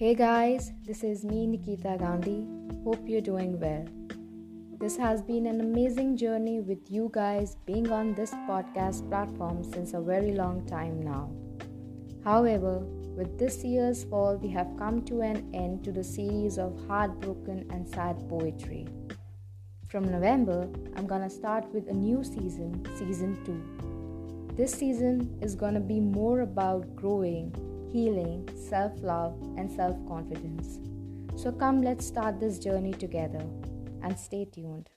Hey guys, this is me Nikita Gandhi. Hope you're doing well. This has been an amazing journey with you guys being on this podcast platform since a very long time now. However, with this year's fall, we have come to an end to the series of heartbroken and sad poetry. From November, I'm gonna start with a new season, season 2. This season is gonna be more about growing, healing, self love, and self confidence. So come, let's start this journey together and stay tuned.